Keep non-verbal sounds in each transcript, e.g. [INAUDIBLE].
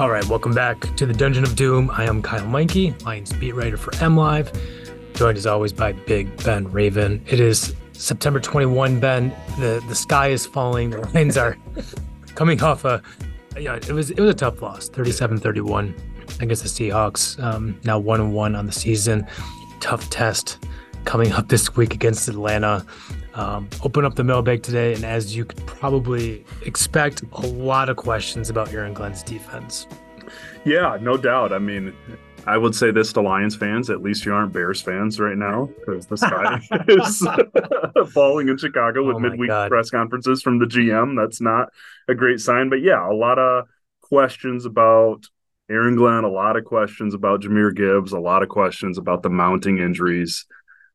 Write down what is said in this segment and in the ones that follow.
All right, welcome back to the Dungeon of Doom. I am Kyle Meinke, Lions beat writer for M Live, joined as always by Big Ben Raven. It is September 21, Ben. The the sky is falling. The Lions are [LAUGHS] coming off a yeah, it was it was a tough loss, 37-31 against the Seahawks. Um, now one and one on the season. Tough test coming up this week against Atlanta. Um, open up the mailbag today, and as you could probably expect, a lot of questions about Aaron Glenn's defense. Yeah, no doubt. I mean, I would say this to Lions fans: at least you aren't Bears fans right now, because the sky [LAUGHS] is [LAUGHS] falling in Chicago with Oh midweek God. press conferences from the GM. That's not a great sign. But yeah, a lot of questions about Aaron Glenn, a lot of questions about Jahmyr Gibbs, a lot of questions about the mounting injuries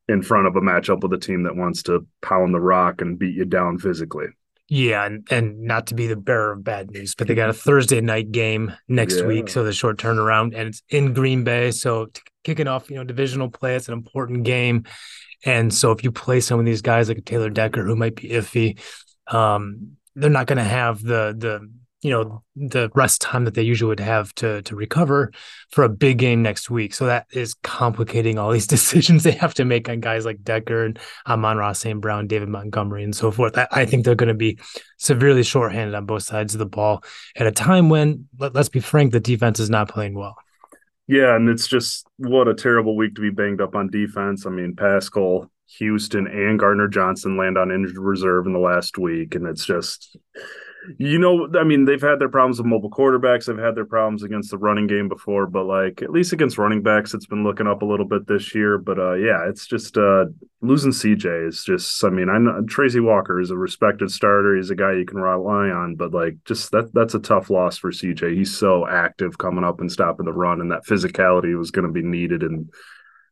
in front of a matchup with a team that wants to pound the rock and beat you down physically. Yeah, and, and not to be the bearer of bad news, but they got a Thursday night game next Yeah. week, so the short turnaround, and it's in Green Bay. So kicking off, you know, divisional play, it's an important game, and so if you play some of these guys like Taylor Decker who might be iffy, um, they're not going to have the the you know the rest time that they usually would have to to recover for a big game next week. So that is complicating all these [LAUGHS] decisions they have to make on guys like Decker and Amon-Ra St. Brown, David Montgomery, and so forth. I, I think they're going to be severely shorthanded on both sides of the ball at a time when, let, let's be frank, the defense is not playing well. Yeah, and it's just what a terrible week to be banged up on defense. I mean, Paschal, Houston, and Gardner Johnson land on injured reserve in the last week, and it's just you know, I mean, they've had their problems with mobile quarterbacks. They've had their problems against the running game before, but like at least against running backs, it's been looking up a little bit this year. But uh, yeah, it's just uh, losing CJ is just. I mean, I know Tracy Walker is a respected starter. He's a guy you can rely on, but like just that that's a tough loss for CJ. He's so active coming up and stopping the run, and that physicality was going to be needed in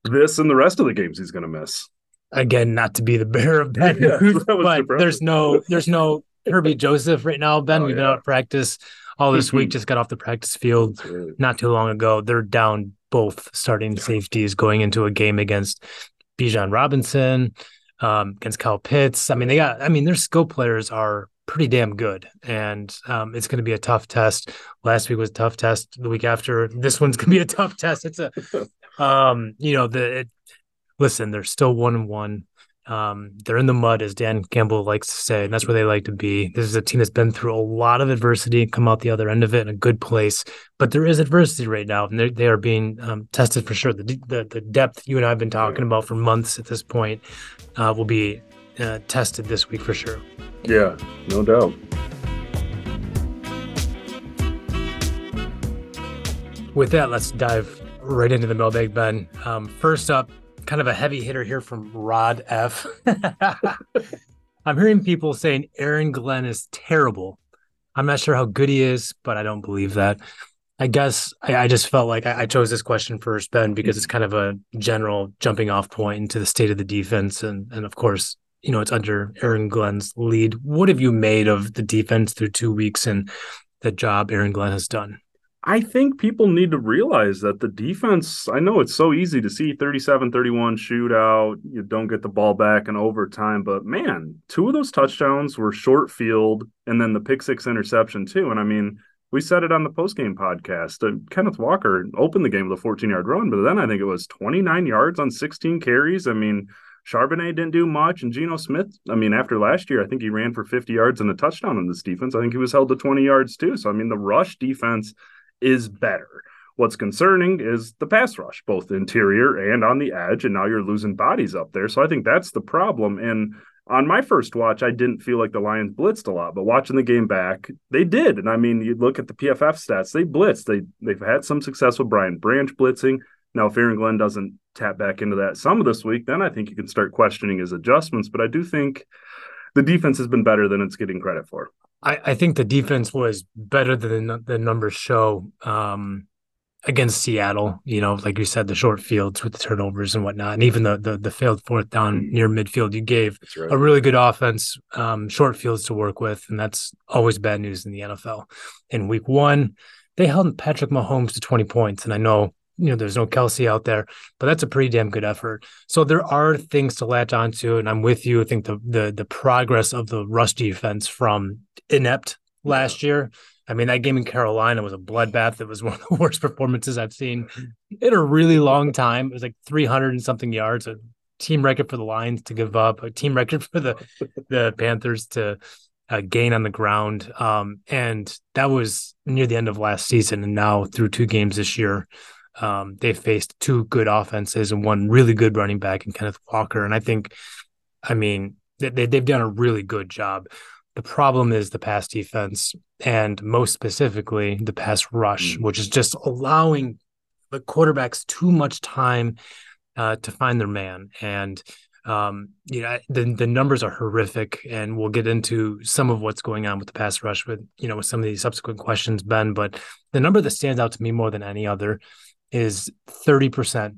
this and the rest of the games he's going to miss. Again, not to be the bearer of bad [LAUGHS] news, was but depressing. there's no there's no Kerby [LAUGHS] Joseph right now. Ben, Oh, we've been out at practice all this week. [CLEARS THROAT] Just got off the practice field not too long ago. They're down both starting safeties going into a game against Bijan Robinson, um, against Kyle Pitts. I mean, they got. I mean, their skill players are pretty damn good, and um, it's going to be a tough test. Last week was a tough test. The week after, this one's going to be a tough test. It's a, [LAUGHS] um, you know, the it, listen. They're still one and one. Um, they're in the mud, as Dan Campbell likes to say, and that's where they like to be. This is a team that's been through a lot of adversity, and come out the other end of it in a good place. But there is adversity right now, and they they are being um, tested for sure. The, the the depth you and I have been talking about for months at this point uh, will be uh, tested this week for sure. Yeah, no doubt. With that, let's dive right into the mailbag, Ben. Um, first up, kind of a heavy hitter here from Rod F. [LAUGHS] I'm hearing people saying Aaron Glenn is terrible. I'm not sure how good he is, but I don't believe that. I guess I, I just felt like I, I chose this question first, Ben, because it's kind of a general jumping off point into the state of the defense. And, and of course, you know, it's under Aaron Glenn's lead. What have you made of the defense through two weeks and the job Aaron Glenn has done? I think people need to realize that the defense, I know it's so easy to see 37 31 shootout, you don't get the ball back in overtime, but man, two of those touchdowns were short field and then the pick six interception too. And I mean, we said it on the post game podcast. Uh, Kenneth Walker opened the game with a 14 yard run, but then I think it was 29 yards on 16 carries. I mean, Charbonnet didn't do much, and Geno Smith. I mean, after last year, I think he ran for 50 yards and a touchdown in this defense. I think he was held to 20 yards too. So I mean, the rush defense is better. What's concerning is the pass rush, both interior and on the edge, and now you're losing bodies up there. So I think that's the problem. And on my first watch, I didn't feel like the Lions blitzed a lot, but watching the game back, they did. And I mean, you look at the PFF stats; they blitzed. They they've had some success with Brian Branch blitzing. Now, if Aaron Glenn doesn't tap back into that some of this week, then I think you can start questioning his adjustments. But I do think the defense has been better than it's getting credit for. I, I think the defense was better than the numbers show. Um, against Seattle, you know, like you said, the short fields with the turnovers and whatnot, and even the the, the failed fourth down mm. near midfield, you gave right. a really good offense, um, short fields to work with, and that's always bad news in the NFL. In Week One, they held Patrick Mahomes to twenty points, and I know you know there's no Kelsey out there, but that's a pretty damn good effort. So there are things to latch onto, and I'm with you. I think the the the progress of the rush defense from inept last year I mean, that game in Carolina was a bloodbath. It was [LAUGHS] one of the worst performances I've seen in a really long time. It was like 300 and something yards, a team record for the Lions to give up, a team record [LAUGHS] for the the Panthers to uh, gain on the ground. Um, and that was near the end of last season. And now through two games this year, um, they faced two good offenses and one really good running back in Kenneth Walker. And I think, I mean, they, they've done a really good job. The problem is the pass defense, and most specifically, the pass rush, mm. which is just allowing the quarterbacks too much time uh, to find their man. And um, you know, the the numbers are horrific, and we'll get into some of what's going on with the pass rush with you know with some of these subsequent questions, Ben. But the number that stands out to me more than any other is thirty percent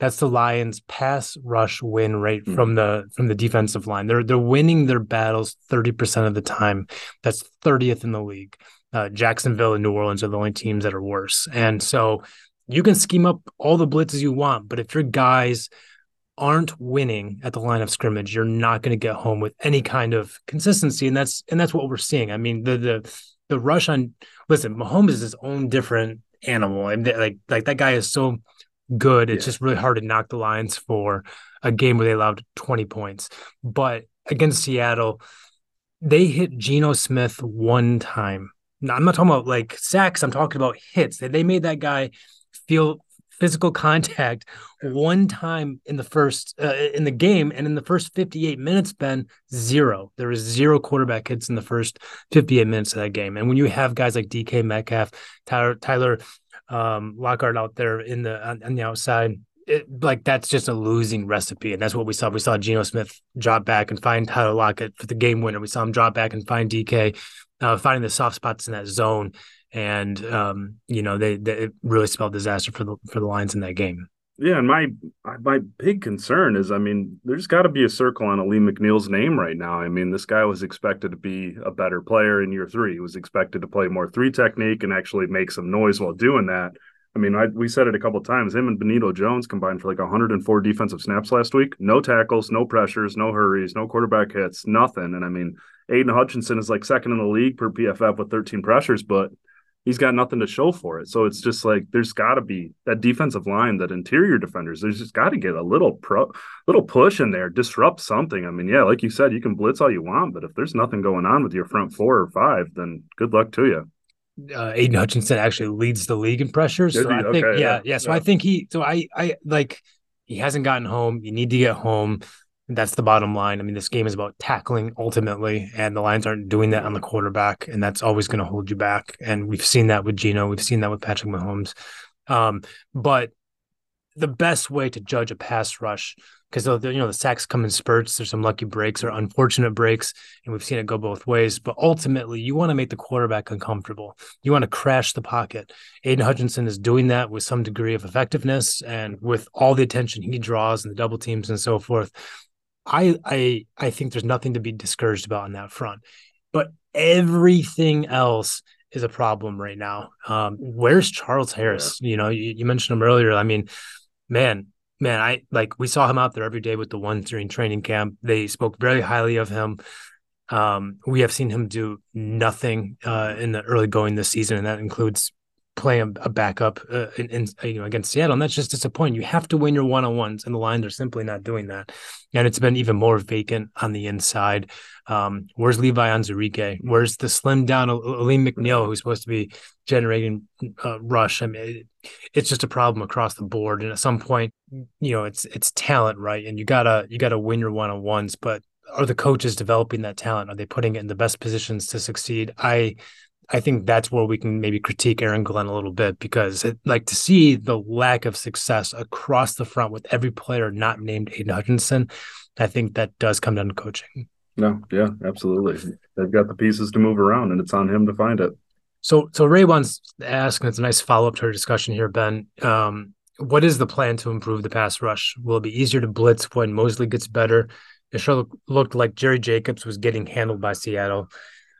that's the Lions pass rush win rate mm. from the from the defensive line. They're they're winning their battles 30% of the time. That's 30th in the league. Uh, Jacksonville and New Orleans are the only teams that are worse. And so you can scheme up all the blitzes you want, but if your guys aren't winning at the line of scrimmage, you're not going to get home with any kind of consistency. And that's and that's what we're seeing. I mean, the the the rush on listen, Mahomes is his own different animal. And like like that guy is so good. It's yeah. just really hard to knock the Lions for a game where they allowed 20 points. But against Seattle, they hit Geno Smith one time. Now, I'm not talking about like sacks, I'm talking about hits. They, they made that guy feel physical contact one time in the first uh, in the game and in the first 58 minutes ben zero there was zero quarterback hits in the first 58 minutes of that game and when you have guys like dk metcalf tyler tyler um, Lockett out there in the on, on the outside. It, like that's just a losing recipe, and that's what we saw. We saw Geno Smith drop back and find Tyler Lockett for the game winner. We saw him drop back and find DK, uh, finding the soft spots in that zone, and um, you know they, they really spelled disaster for the for the Lions in that game. Yeah, and my my big concern is, I mean, there's got to be a circle on Alim McNeill's name right now. I mean, this guy was expected to be a better player in year three. He was expected to play more three technique and actually make some noise while doing that. I mean, I, we said it a couple times. Him and Benito Jones combined for like 104 defensive snaps last week. No tackles, no pressures, no hurries, no quarterback hits, nothing. And I mean, Aidan Hutchinson is like second in the league per PFF with 13 pressures, but he's got nothing to show for it. So it's just like there's got to be that defensive line, that interior defenders. There's just got to get a little pro, little push in there, disrupt something. I mean, yeah, like you said, you can blitz all you want, but if there's nothing going on with your front four or five, then good luck to you. Uh, Aidan Hutchinson actually leads the league in pressures. So I think, okay, yeah, yeah, yeah. So yeah. I think he, so I, I like, he hasn't gotten home. You need to get home. That's the bottom line. I mean, this game is about tackling ultimately, and the Lions aren't doing that on the quarterback, and that's always going to hold you back. And we've seen that with Geno, we've seen that with Patrick Mahomes. Um, but the best way to judge a pass rush, because you know the sacks come in spurts. There's some lucky breaks or unfortunate breaks, and we've seen it go both ways. But ultimately, you want to make the quarterback uncomfortable. You want to crash the pocket. Aidan Hutchinson is doing that with some degree of effectiveness and with all the attention he draws and the double teams and so forth. I I I think there's nothing to be discouraged about on that front. But everything else is a problem right now. Um, where's Charles Harris? Yeah. You know, you, you, mentioned him earlier. I mean, man, man, I like we saw him out there every day with the ones during training camp. They spoke very highly of him. Um, we have seen him do nothing uh, in the early going this season, and that includes playing a backup uh, in, in, you know against Seattle. And that's just disappointing. You have to win your one on ones, and the Lions are simply not doing that. And it's been even more vacant on the inside. Um, where's Levi Onwuzurike? Where's the slim down Alim McNeill, who's supposed to be generating uh, rush? I mean, it, it's just a problem across the board. And at some point, you know, it's it's talent, right? And you gotta you gotta win your one on ones, but are the coaches developing that talent? Are they putting it in the best positions to succeed? I I think that's where we can maybe critique Aaron Glenn a little bit because it, like to see the lack of success across the front with every player not named Aidan Hutchinson, I think that does come down to coaching. No, yeah, absolutely. They've got the pieces to move around and it's on him to find it. So so Ray wants to ask, and it's a nice follow-up to our discussion here, Ben. Um, what is the plan to improve the pass rush? Will it be easier to blitz when Moseley gets better? It sure looked like Jerry Jacobs was getting handled by Seattle.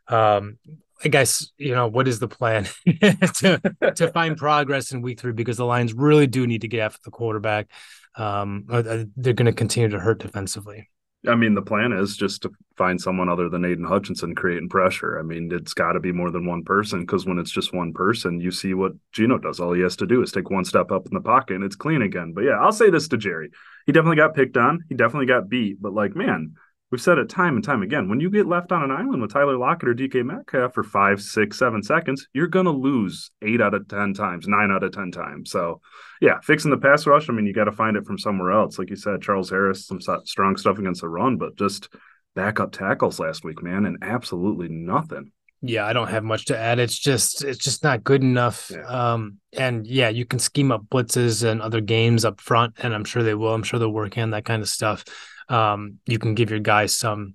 Um, I guess you know what is the plan [LAUGHS] to to find [LAUGHS] progress in week three because the Lions really do need to get after the quarterback. Um, uh, they're going to continue to hurt defensively. I mean, the plan is just to find someone other than Aidan Hutchinson creating pressure. I mean, it's got to be more than one person because when it's just one person, you see what Geno does. All he has to do is take one step up in the pocket and it's clean again. But yeah, I'll say this to Jerry. He definitely got picked on. He definitely got beat. But like, man, we've said it time and time again. When you get left on an island with Tyler Lockett or DK Metcalf for five, six, seven seconds, you're going to lose eight out of 10 times, nine out of 10 times. So, yeah, fixing the pass rush, I mean, you got to find it from somewhere else. Like you said, Charles Harris, some strong stuff against the run, but just backup tackles last week, man, and absolutely nothing. Yeah, I don't have much to add. It's just it's just not good enough. Yeah. Um, and yeah, you can scheme up blitzes and other games up front, and I'm sure they will. I'm sure they're working on that kind of stuff um, you can give your guys some,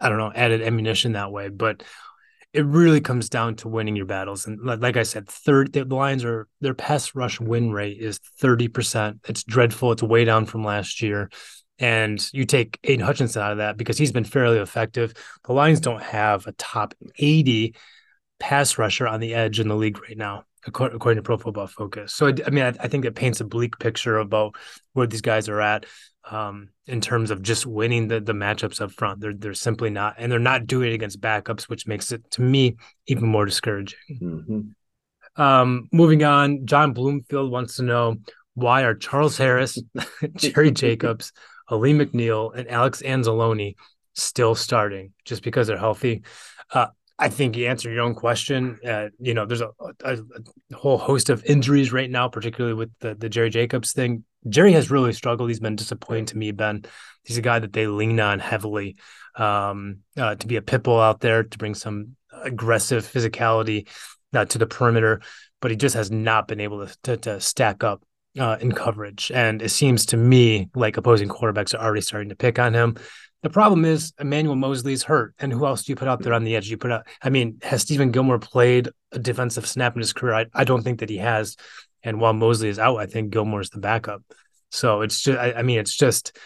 I don't know, added ammunition that way. But it really comes down to winning your battles. And like I said, third the Lions are their pass rush win rate is 30%. It's dreadful. It's way down from last year. And you take Aidan Hutchinson out of that because he's been fairly effective. The Lions don't have a top 80 pass rusher on the edge in the league right now, according to Pro Football Focus. So, I mean, I, think it paints a bleak picture about where these guys are at um, in terms of just winning the the matchups up front. They're they're simply not, and they're not doing it against backups, which makes it to me even more discouraging. Mm-hmm. Um, moving on, John Bloomfield wants to know why are Charles Harris, [LAUGHS] Jerry Jacobs, [LAUGHS] Alim McNeill, and Alex Anzalone still starting just because they're healthy? Uh, I think you answer your own question. Uh, you know, there's a, a, a, whole host of injuries right now, particularly with the, the Jerry Jacobs thing. Jerry has really struggled. He's been disappointing to me, Ben. He's a guy that they lean on heavily um, uh, to be a pit bull out there, to bring some aggressive physicality uh, to the perimeter, but he just has not been able to, to, to stack up uh, in coverage. And it seems to me like opposing quarterbacks are already starting to pick on him. The problem is Emmanuel Moseley's hurt, and who else do you put out there on the edge? You put out. I mean, has Steven Gilmore played a defensive snap in his career? I, I don't think that he has. And while Moseley is out, I think Gilmore's the backup. So it's just, I, I mean, it's just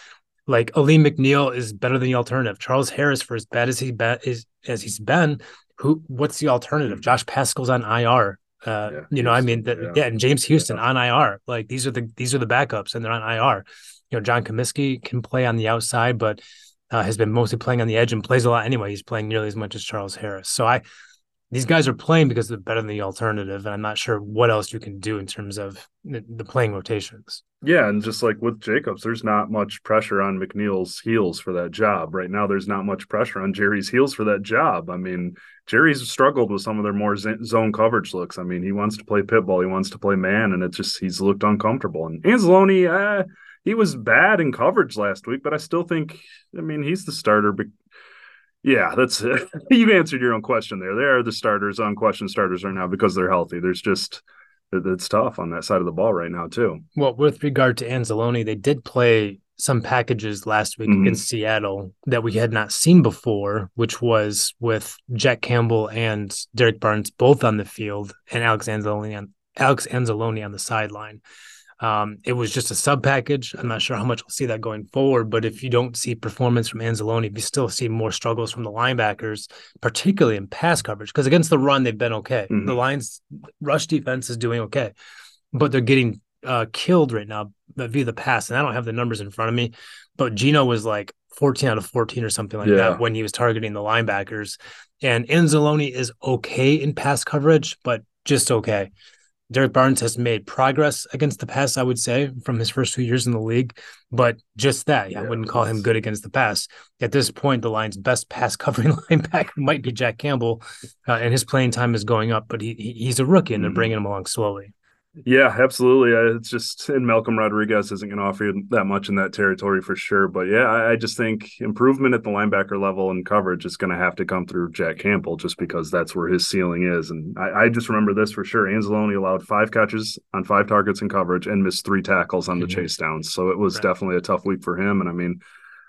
like Alim McNeill is better than the alternative. Charles Harris, for as bad as he be, is as he's been, who what's the alternative? Josh Paschal's on IR. Uh, yeah, you know, I mean, the, yeah. yeah. and James Houston yeah. on IR. Like these are the these are the backups, and they're on IR. You know, John Cominsky can play on the outside, but uh, has been mostly playing on the edge and plays a lot anyway. He's playing nearly as much as Charles Harris. So I, these guys are playing because they're better than the alternative, and I'm not sure what else you can do in terms of the, playing rotations. Yeah, and just like with Jacobs, there's not much pressure on McNeill's heels for that job right now. There's not much pressure on Jerry's heels for that job. I mean, Jerry's struggled with some of their more zone coverage looks. I mean, he wants to play pitbull, he wants to play man, and it just he's looked uncomfortable. And Anzalone, uh, he was bad in coverage last week, but I still think, I mean, he's the starter. Yeah, that's [LAUGHS] you've answered your own question there. They are the starters, unquestioned starters right now because they're healthy. There's just it's tough on that side of the ball right now too. Well, with regard to Anzalone, they did play some packages last week mm-hmm. against Seattle that we had not seen before, which was with Jack Campbell and Derrick Barnes both on the field and Alex Anzalone on Alex Anzalone on the sideline. Um, it was just a sub package. I'm not sure how much we'll see that going forward, but if you don't see performance from Anzalone, if you still see more struggles from the linebackers, particularly in pass coverage. Because against the run, they've been okay. Mm-hmm. The Lions' rush defense is doing okay, but they're getting uh, killed right now via the pass. And I don't have the numbers in front of me, but Geno was like 14 out of 14 or something like yeah. that when he was targeting the linebackers. And Anzalone is okay in pass coverage, but just okay. Derrick Barnes has made progress against the pass, I would say, from his first two years in the league, but just that. Yeah, I wouldn't call him good against the pass. At this point, the Lions' best pass [LAUGHS] covering linebacker might be Jack Campbell, uh, and his playing time is going up, but he, he's a rookie and they're mm-hmm. bringing him along slowly. Yeah, absolutely. It's just and Malcolm Rodriguez isn't going to offer you that much in that territory for sure. But yeah, I, I just think improvement at the linebacker level and coverage is going to have to come through Jack Campbell, just because that's where his ceiling is. And I, I just remember this for sure. Anzalone allowed five catches on five targets in coverage and missed three tackles on the mm-hmm. chase downs. So it was right. definitely a tough week for him. And I mean,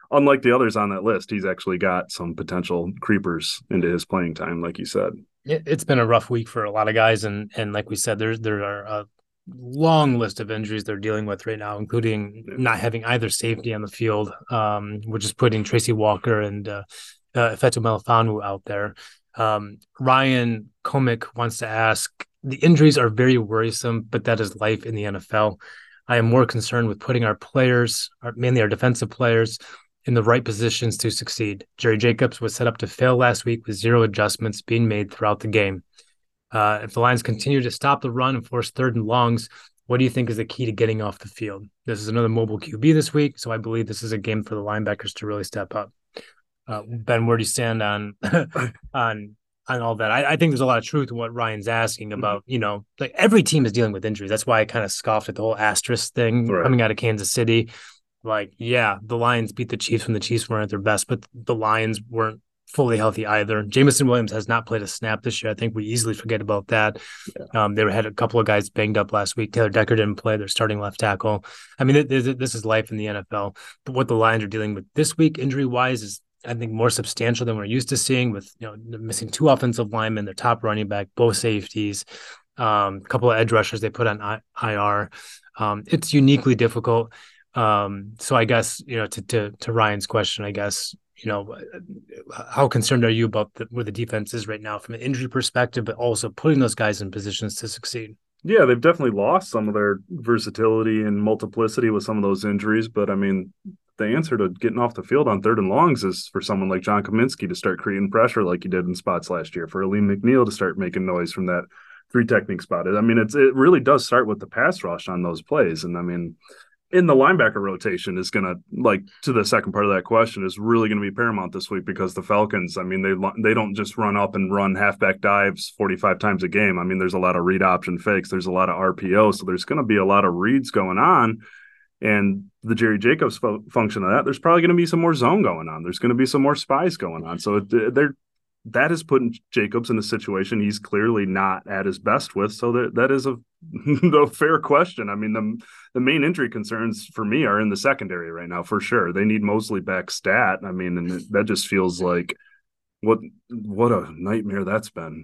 unlike the others on that list, he's actually got some potential creepers into his playing time, like you said. It's been a rough week for a lot of guys, and and like we said, there there are uh, long list of injuries they're dealing with right now, including not having either safety on the field, um, which is putting Tracy Walker and uh, uh, out there. Um, Ryan Comic wants to ask the injuries are very worrisome, but that is life in the NFL. I am more concerned with putting our players, mainly our defensive players, in the right positions to succeed. Jerry Jacobs was set up to fail last week with zero adjustments being made throughout the game. Uh, if the Lions continue to stop the run and force third and longs, what do you think is the key to getting off the field? This is another mobile QB this week, so I believe this is a game for the linebackers to really step up. Uh, ben, where do you stand on [LAUGHS] on on all that? I, I, think there's a lot of truth in what Ryan's asking mm-hmm. about. You know, like every team is dealing with injuries. That's why I kind of scoffed at the whole asterisk thing right. coming out of Kansas City. Like, yeah, the Lions beat the Chiefs when the Chiefs weren't at their best, but the Lions weren't fully healthy either. Jameson Williams has not played a snap this year. I think we easily forget about that. Yeah. Um, they had a couple of guys banged up last week. Taylor Decker didn't play. They're starting left tackle. I mean, this, this is life in the NFL. But what the Lions are dealing with this week, injury wise, is I think more substantial than we're used to seeing. With you know missing two offensive linemen, their top running back, both safeties, um, a couple of edge rushers they put on IR. Um, it's uniquely difficult. Um, so I guess you know to to to Ryan's question, I guess you know, how concerned are you about the, where the defense is right now from an injury perspective, but also putting those guys in positions to succeed? Yeah, they've definitely lost some of their versatility and multiplicity with some of those injuries. But I mean, the answer to getting off the field on third and longs is for someone like John Cominsky to start creating pressure like he did in spots last year, for Alim McNeill to start making noise from that three technique spot. I mean, it's it really does start with the pass rush on those plays. And I mean, in the linebacker rotation is going to like to the second part of that question is really going to be paramount this week because the Falcons, I mean, they they don't just run up and run halfback dives 45 times a game. I mean, there's a lot of read option fakes, there's a lot of RPO, so there's going to be a lot of reads going on. And the Jerry Jacobs fo- function of that, there's probably going to be some more zone going on. There's going to be some more spies going on. So they're that is putting Jacobs in a situation he's clearly not at his best with. So that that is [LAUGHS] a, fair question. I mean, the the main injury concerns for me are in the secondary right now for sure. They need Moseley back stat. I mean, and that just feels like what what a nightmare that's been.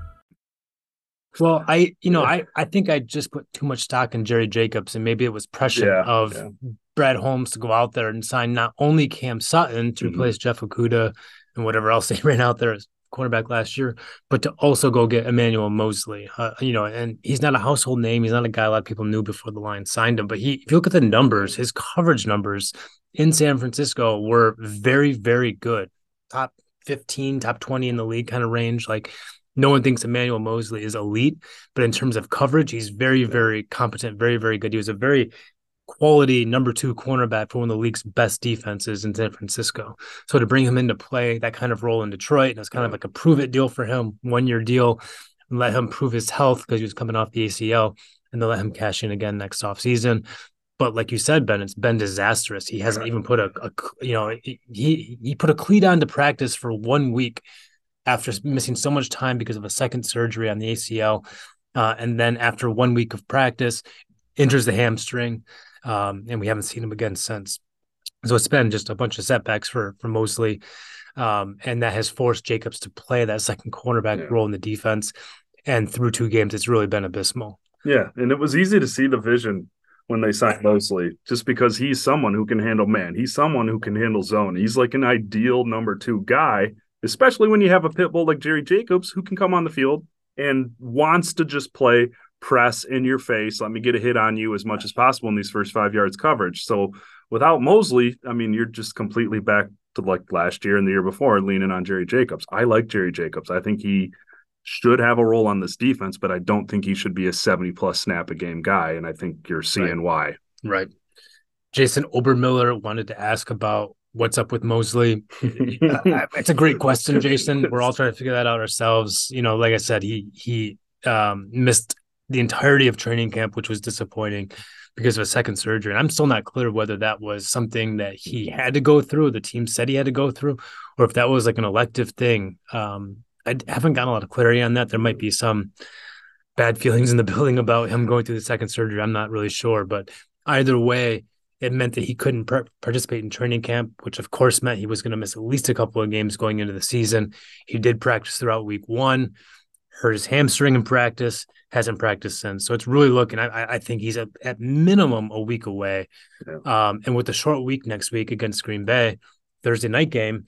Well, I, you know, I, I think I just put too much stock in Jerry Jacobs, and maybe it was pressure yeah, of yeah. Brad Holmes to go out there and sign not only Cam Sutton to mm-hmm. replace Jeff Okudah and whatever else [LAUGHS] they ran out there as quarterback last year, but to also go get Emmanuel Moseley. Uh, you know, and he's not a household name. He's not a guy a lot of people knew before the Lions signed him. But he, if you look at the numbers, his coverage numbers in San Francisco were very, very good. Top 15, top 20 in the league kind of range. Like no one thinks Emmanuel Moseley is elite, but in terms of coverage, he's very, very competent, very, very good. He was a very quality number two cornerback for one of the league's best defenses in San Francisco. So to bring him into play, that kind of role in Detroit, and it's kind of like a prove it deal for him, one year deal, and let him prove his health because he was coming off the ACL, and they'll let him cash in again next offseason. But like you said, Ben, it's been disastrous. He hasn't even put a, a you know, he he put a cleat on to practice for one week after missing so much time because of a second surgery on the ACL. Uh, and then after one week of practice, injures the hamstring. Um, and we haven't seen him again since. So it's been just a bunch of setbacks for for Moseley. Um, and that has forced Jacobs to play that second cornerback yeah. role in the defense. And through two games, it's really been abysmal. Yeah, and it was easy to see the vision when they signed Moseley, just because he's someone who can handle man. He's someone who can handle zone. He's like an ideal number two guy, especially when you have a pit bull like Jerry Jacobs who can come on the field and wants to just play press in your face. Let me get a hit on you as much as possible in these first five yards coverage. So without Moseley, I mean, you're just completely back to like last year and the year before, leaning on Jerry Jacobs. I like Jerry Jacobs. I think he should have a role on this defense, but I don't think he should be a 70 plus snap a game guy. And I think you're seeing right. why. Right. Jason Obermiller wanted to ask about what's up with Moseley. [LAUGHS] uh, it's a great question, Jason. We're all trying to figure that out ourselves. You know, like I said, he he um, missed the entirety of training camp, which was disappointing because of a second surgery. And I'm still not clear whether that was something that he had to go through, the team said he had to go through, or if that was like an elective thing. Um, I haven't gotten a lot of clarity on that. There might be some bad feelings in the [LAUGHS] building about him going through the second surgery. I'm not really sure, but either way, it meant that he couldn't per- participate in training camp, which of course meant he was going to miss at least a couple of games going into the season. He did practice throughout week one, hurt his hamstring in practice, hasn't practiced since. So it's really looking. I, I think he's at, at minimum a week away. Yeah. Um, and with the short week next week against Green Bay, Thursday night game,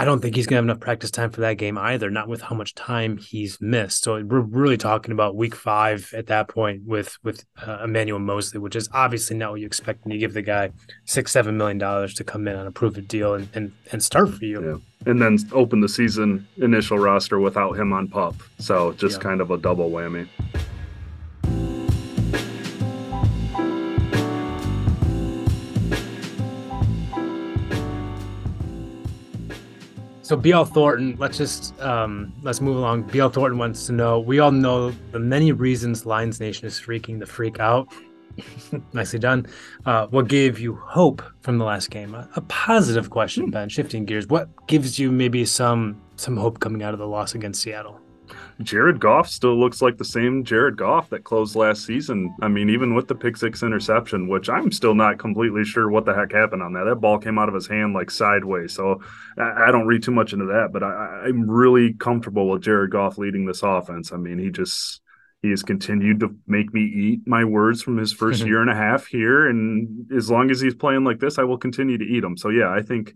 I don't think he's going to have enough practice time for that game either, not with how much time he's missed. So we're really talking about week five at that point with with uh, Emmanuel Moseley, which is obviously not what you expect when you give the guy six, seven million dollars to come in on a proven deal and, and, and start for you. Yeah. And then open the season initial roster without him on pup. So just yeah. kind of a double whammy. So BL Thornton, let's just um, let's move along. BL Thornton wants to know. We all know the many reasons Lions Nation is freaking the freak out. [LAUGHS] Nicely done. Uh, what gave you hope from the last game? A, a positive question, Ben. Shifting gears, what gives you maybe some some hope coming out of the loss against Seattle? Jared Goff still looks like the same Jared Goff that closed last season. I mean, even with the pick six interception, which I'm still not completely sure what the heck happened on that. That ball came out of his hand like sideways. So I, don't read too much into that, but I, I'm really comfortable with Jared Goff leading this offense. I mean, he just he has continued to make me eat my words from his 1st [LAUGHS] year and a half here. And as long as he's playing like this, I will continue to eat them. So yeah, I think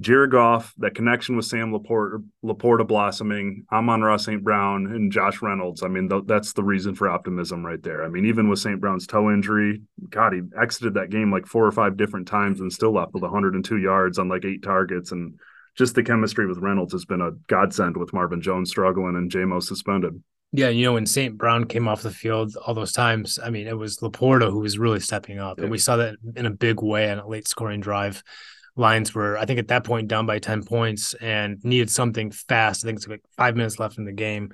Jared Goff, that connection with Sam LaPorta, LaPorta blossoming, Amon-Ra St. Brown, and Josh Reynolds. I mean, th- that's the reason for optimism right there. I mean, even with St. Brown's toe injury, God, he exited that game like four or five different times and still left with 102 yards on like eight targets. And just the chemistry with Reynolds has been a godsend with Marvin Jones struggling and Jamo suspended. Yeah, you know, when St. Brown came off the field all those times, I mean, it was LaPorta who was really stepping up. Yeah. And we saw that in a big way on a late scoring drive Lions were, I think, at that point down by 10 points and needed something fast. I think it's like five minutes left in the game.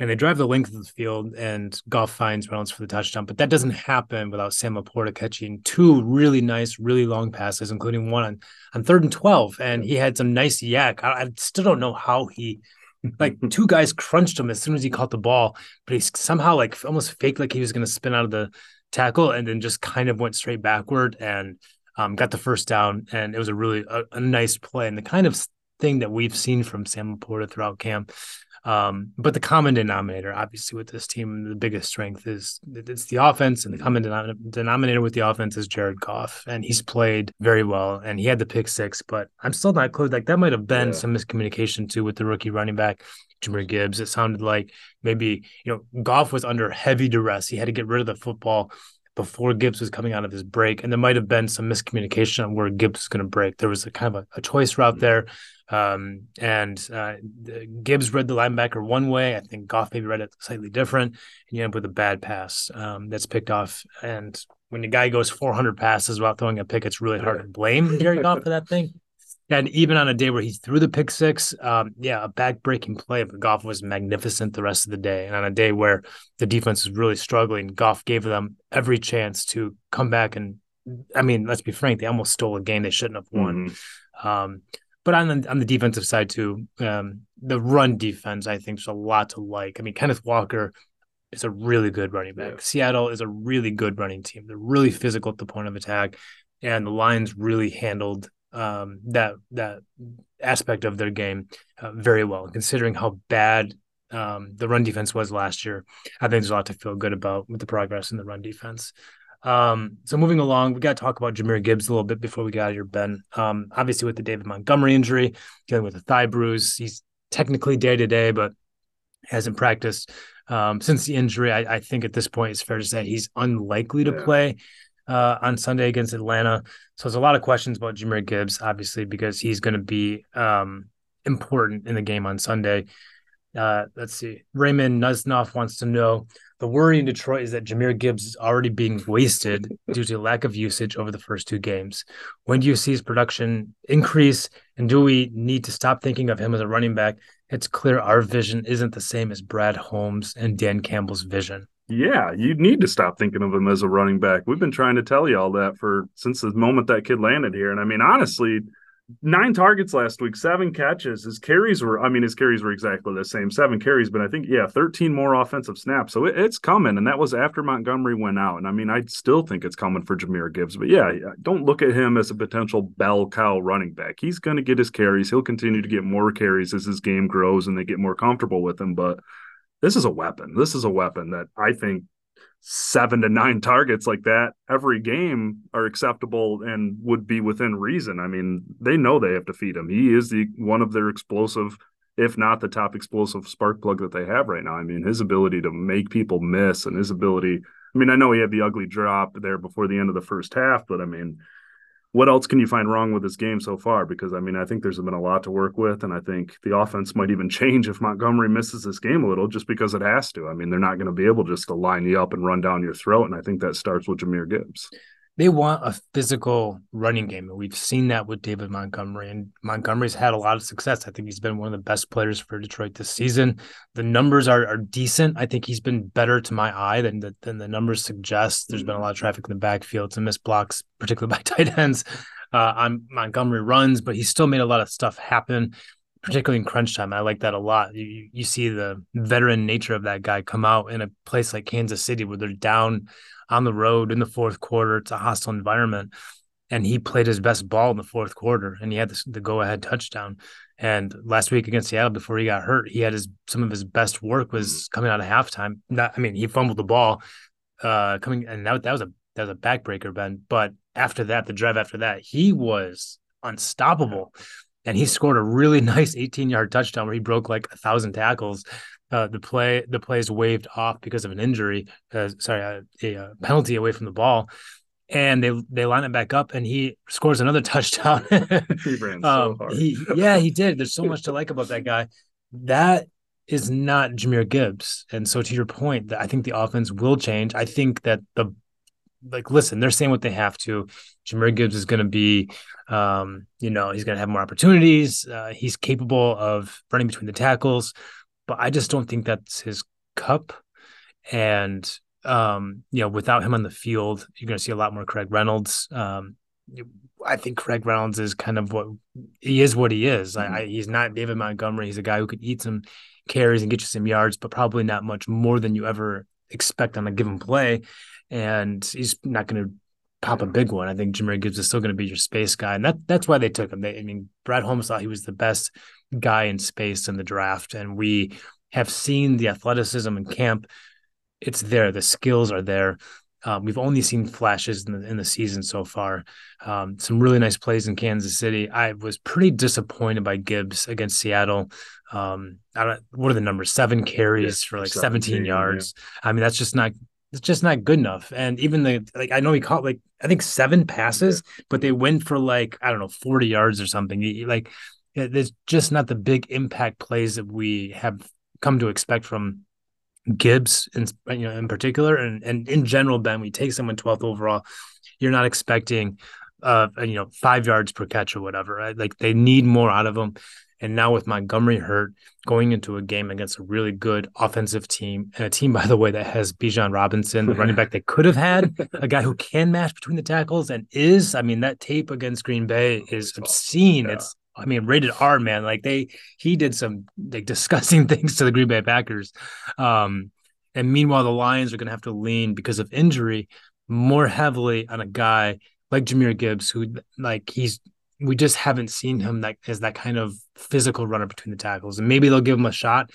And they drive the length of the field, and Goff finds Reynolds for the touchdown. But that doesn't happen without Sam LaPorta catching two really nice, really long passes, including one on, on third and 12. And he had some nice yak. I, I still don't know how he like [LAUGHS] two guys crunched him as soon as he caught the ball, but he somehow like almost faked like he was going to spin out of the tackle and then just kind of went straight backward and um, got the first down, and it was a really a, a, nice play and the kind of thing that we've seen from Sam LaPorta throughout camp. Um, but the common denominator, obviously, with this team, the biggest strength is it's the offense, and the common denominator with the offense is Jared Goff, and he's played very well, and he had the pick six. But I'm still not clear; like that might have been yeah. some miscommunication too with the rookie running back Jahmyr Gibbs. It sounded like maybe you know Goff was under heavy duress; he had to get rid of the football before Gibbs was coming out of his break, and there might have been some miscommunication on where Gibbs was going to break. There was a kind of a, a choice route there, um, and uh, Gibbs read the linebacker one way. I think Goff maybe read it slightly different, and you end up with a bad pass um, that's picked off. And when the guy goes 400 passes without throwing a pick, it's really hard to blame Jared Goff for that thing. And even on a day where he threw the pick six, um, yeah, a back breaking play, but Goff was magnificent the rest of the day. And on a day where the defense was really struggling, Goff gave them every chance to come back. And I mean, let's be frank, they almost stole a game they shouldn't have won. Mm-hmm. Um, but on the on the defensive side too, um, the run defense, I think, there's a lot to like. I mean, Kenneth Walker is a really good running back. Yeah. Seattle is a really good running team. They're really physical at the point of attack and the Lions really handled um, that that aspect of their game uh, very well. Considering how bad um, the run defense was last year, I think there's a lot to feel good about with the progress in the run defense. Um, so moving along, we got to talk about Jahmyr Gibbs a little bit before we get out of here, Ben. Um, obviously with the David Montgomery injury, dealing with a thigh bruise, he's technically day to day, but hasn't practiced um, since the injury. I, I, think at this point it's fair to say he's unlikely to yeah. play uh, on Sunday against Atlanta. So there's a lot of questions about Jahmyr Gibbs, obviously, because he's going to be um, important in the game on Sunday. Uh, let's see. Raymond Nuznoff wants to know the worry in Detroit is that Jahmyr Gibbs is already being wasted due to lack of usage over the first two games. When do you see his production increase? And do we need to stop thinking of him as a running back? It's clear our vision isn't the same as Brad Holmes and Dan Campbell's vision. Yeah, you need to stop thinking of him as a running back. We've been trying to tell you all that for since the moment that kid landed here. And I mean, honestly, nine targets last week, seven catches. His carries were, I mean, his carries were exactly the same, seven carries, but I think, yeah, 13 more offensive snaps. So it, it's coming. And that was after Montgomery went out. And I mean, I still think it's coming for Jahmyr Gibbs. But yeah, don't look at him as a potential bell cow running back. He's going to get his carries. He'll continue to get more carries as his game grows and they get more comfortable with him. But this is a weapon. This is a weapon that I think seven to nine [LAUGHS] targets like that every game are acceptable and would be within reason. I mean, they know they have to feed him. He is the one of their explosive, if not the top explosive spark plug that they have right now. I mean, his ability to make people miss and his ability. I mean, I know he had the ugly drop there before the end of the first half, but I mean, what else can you find wrong with this game so far? Because I mean, I think there's been a lot to work with, and I think the offense might even [LAUGHS] change if Montgomery misses this game a little, just because it has to. I mean, they're not going to be able just to line you up and run down your throat, and I think that starts with Jahmyr Gibbs they want a physical running game. And we've seen that with David Montgomery. And Montgomery's had a lot of success. I think he's been one of the best players for Detroit this season. The numbers are, are decent. I think he's been better to my eye than the, than the numbers suggest. There's been a lot of traffic in the backfield, some missed blocks, particularly [LAUGHS] by tight ends uh, on Montgomery runs, but he still made a lot of stuff happen. Particularly in crunch time, I like that a lot. You, you see the veteran nature of that guy come out in a place like Kansas City where they're down on the road in the fourth quarter. It's a hostile environment. And he played his best ball in the fourth quarter and he had the, the go ahead touchdown. And last week against Seattle, before he got hurt, he had his some of his best work was mm. coming out of halftime. Not, I mean, he fumbled the ball, uh, coming and that, that was a that was a backbreaker, Ben. But after that, the drive after that, he was unstoppable, and he scored a really [LAUGHS] nice 18 yard touchdown where he broke like a thousand tackles uh, the play the play is waived off because of an injury, uh, sorry, uh, a, a, penalty away from the ball, and they they line it back up, and he scores another [LAUGHS] touchdown. he ran so um, hard. He, yeah, he did. There's so much to like about that guy. That is not Jahmyr Gibbs, and so to your point, I think the offense will change. I think that the like listen, they're saying what they have to. Jahmyr Gibbs is going to be, um, you know, he's going to have more opportunities. Uh, he's capable of running between the tackles but I just don't think that's his cup. And um, you know, without him on the field, you're going to see a lot more Craig Reynolds. Um, I think Craig Reynolds is kind of what he is. What he is. Mm-hmm. I, I, he's not David Montgomery. He's a guy who could eat some carries and get you some yards, but probably not much more than you ever expect on a given play. And he's not going to pop a big one. I think Jahmyr Gibbs is still going to be your space guy, and that that's why they took him. They, I mean, Brad Holmes thought he was the best guy in space in the draft, and we have seen the athleticism in camp. It's there. The skills are there. Um, we've only seen flashes in the, in the season so far. Um, some really nice plays in Kansas City. I was pretty disappointed by Gibbs against Seattle. Um, I don't. What are the numbers? Seven carries yeah, for like 17, 17 yards. Yeah. I mean, that's just not it's just not good enough. And even the like, I know he caught like I think seven passes, but they went for like I don't know forty yards or something. Like there's just not the big impact plays that we have come to expect from Gibbs in you know in particular, and and in general, Ben, we take someone twelfth overall. You're not expecting uh you know five yards per catch or whatever. Right? Like they need more out of them. And now with Montgomery hurt, going into a game against a really good offensive team, and a team, [LAUGHS] by the way, that has Bijan Robinson, the running back they could have had, [LAUGHS] a guy who can match between the tackles and is. I mean, that tape against Green Bay is obscene. Yeah. It's I mean, rated R, man. Like they, he did some like [LAUGHS] disgusting things to the Green Bay Packers. Um, and meanwhile, the Lions are going to have to lean because of injury more heavily on a guy like Jahmyr Gibbs, who like he's we just haven't seen him like as that kind of physical runner between the tackles, and maybe they'll give him a shot.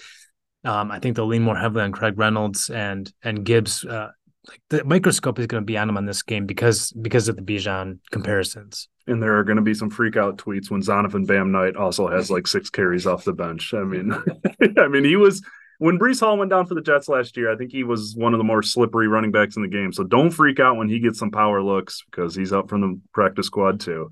Um, I think they'll lean more heavily on Craig Reynolds and and Gibbs. Uh, like the microscope is going to be on him on this game because because of the Bijan comparisons. And there are going to be some freak out tweets when Zonovan Bam Knight also has like six carries off the bench. I mean, [LAUGHS] I mean, he was when Breece Hall went down for the Jets last year, I think he was one of the more slippery running backs in the game. So don't freak out when he gets some power looks because he's up from the practice squad too.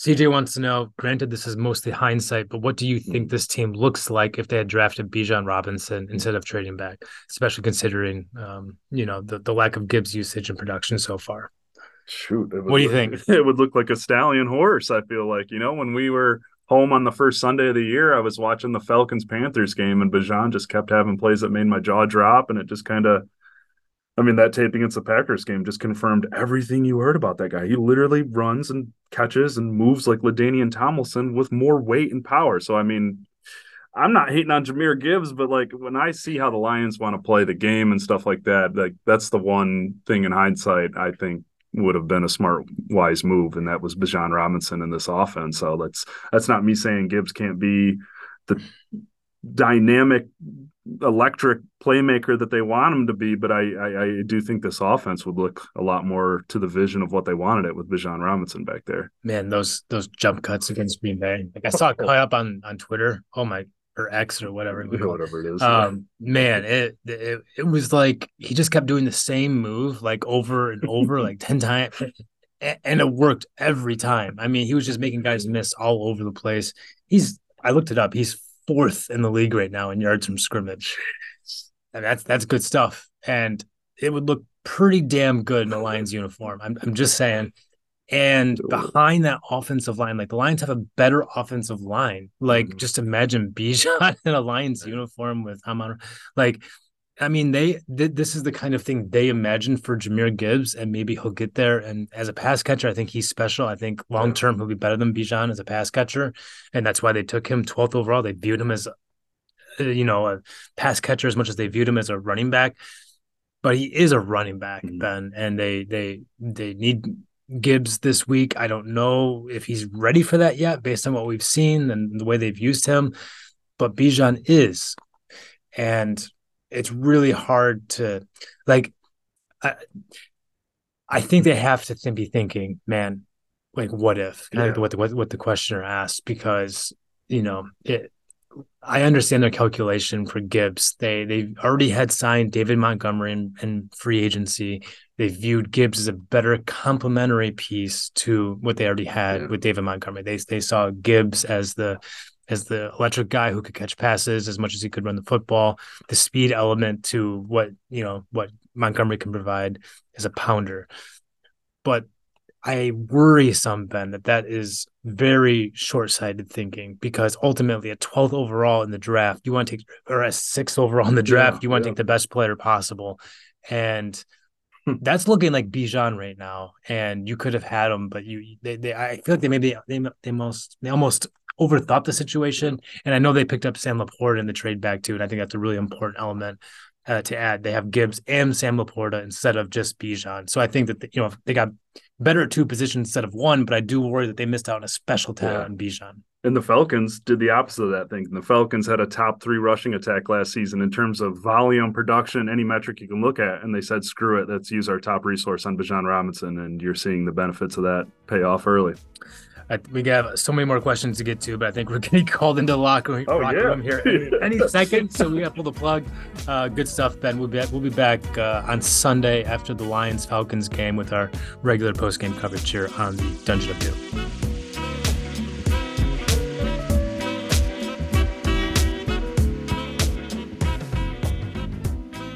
CJ wants to know, granted, this is mostly hindsight, but what do you think this team looks like if they had drafted Bijan Robinson instead of trading back, especially considering, um, you know, the, the lack of Gibbs usage and production so far? Shoot. What do you think? [LAUGHS] It would look like a stallion horse, I feel like. You know, when we were home on the first Sunday of the year, I was watching the Falcons Panthers game, and Bijan just kept having plays that made my jaw drop, and it just kind of. I mean, that tape against the Packers game just confirmed everything you heard about that guy. He literally runs and catches and moves like LaDainian Tomlinson with more weight and power. So, I mean, I'm not hating on Jahmyr Gibbs, but like when I see how the Lions want to play the game and stuff like that, like that's the one thing in hindsight I think would have been a smart, wise move, and that was Bijan Robinson in this offense. So that's that's not me saying Gibbs can't be the dynamic, electric playmaker that they want him to be, but I, I, I do think this offense would look a lot more to the vision of what they wanted it with Bijan Robinson back there. Man, those those jump cuts against Green Bay. Like I saw it caught up on on Twitter. Oh my or X or whatever, whatever it is. Um, man, it, it it was like he just kept doing the same move like over and over, like ten [LAUGHS] times, and it worked every time. I mean, he was just making guys miss all over the place. He's I looked it up. He's fourth in the league right now in yards from scrimmage, and that's that's good stuff. And it would look pretty damn good in a Lions uniform. I'm I'm just saying. And behind that offensive line, like the Lions have a better offensive line. Like mm-hmm. just imagine Bijan [LAUGHS] in a Lions uniform with Hamar. Like, I mean, they th- this is the kind of thing they imagined for Jahmyr Gibbs, and maybe he'll get there. And as a pass catcher, I think he's special. I think long term he'll be better than Bijan as a pass catcher, and that's why they took him 12th overall. They viewed him as, uh, you know, a pass catcher as much as they viewed him as a running back but he is a running back, mm-hmm. Ben, and they they they need Gibbs this week. I don't know if he's ready for that yet, based on what we've seen and the way they've used him. But Bijan is, and it's really hard to like. I, I think they have to th- be thinking, man, like what if? Yeah. what the, what, what the questioner asked, because you know it. I understand their calculation for Gibbs. They they already had signed David Montgomery in, in free agency they viewed Gibbs as a better complementary piece to what they already had yeah. with David Montgomery. They they saw Gibbs as the as the electric guy who could catch passes as much as he could run the football. The speed element to what you know what Montgomery can provide is a pounder, but I worry some Ben that that is very short-sighted thinking because ultimately a 12th overall in the draft you want to take or a sixth overall in the draft yeah, you want yeah. to take the best player possible and hmm. that's looking like Bijan right now, and you could have had him, but you they, they I feel like they maybe they they most they almost overthought the situation, and I know they picked up Sam LaPorta in the trade back too, and I think that's a really important element uh, to add. They have Gibbs and Sam LaPorta instead of just Bijan, so I think that the, you know they got better at two positions instead of one, but I do worry that they missed out on a special talent yeah. in Bijan. And the Falcons did the opposite of that thing. The Falcons had a top three rushing attack last season in terms of volume, production, any metric you can look at. And they said, screw it, let's use our top resource on Bijan Robinson. And you're seeing the benefits of that pay off early. we got so many more questions to get to, but I think we're [LAUGHS] getting called into the locker, room, oh, locker yeah. room here any, [LAUGHS] any second. So we got to pull the plug. Uh, good stuff, Ben. We'll be we'll be back uh, on Sunday after the Lions Falcons game with our regular post game coverage here on the Dungeon of Doom.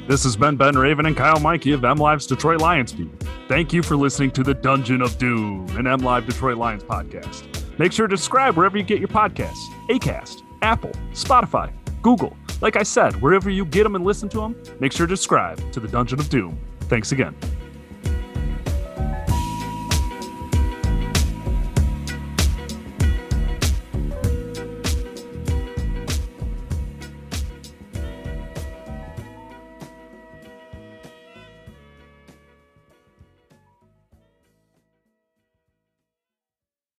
This has been Ben Raven and Kyle Meinke of M Detroit Lions beat. Thank you for listening to the Dungeon of Doom, an M Live Detroit Lions podcast. Make sure to subscribe wherever you get your podcasts Acast, Apple, Spotify, Google. Like I said, wherever you get them and listen to them, make sure to subscribe to the Dungeon of Doom. Thanks again.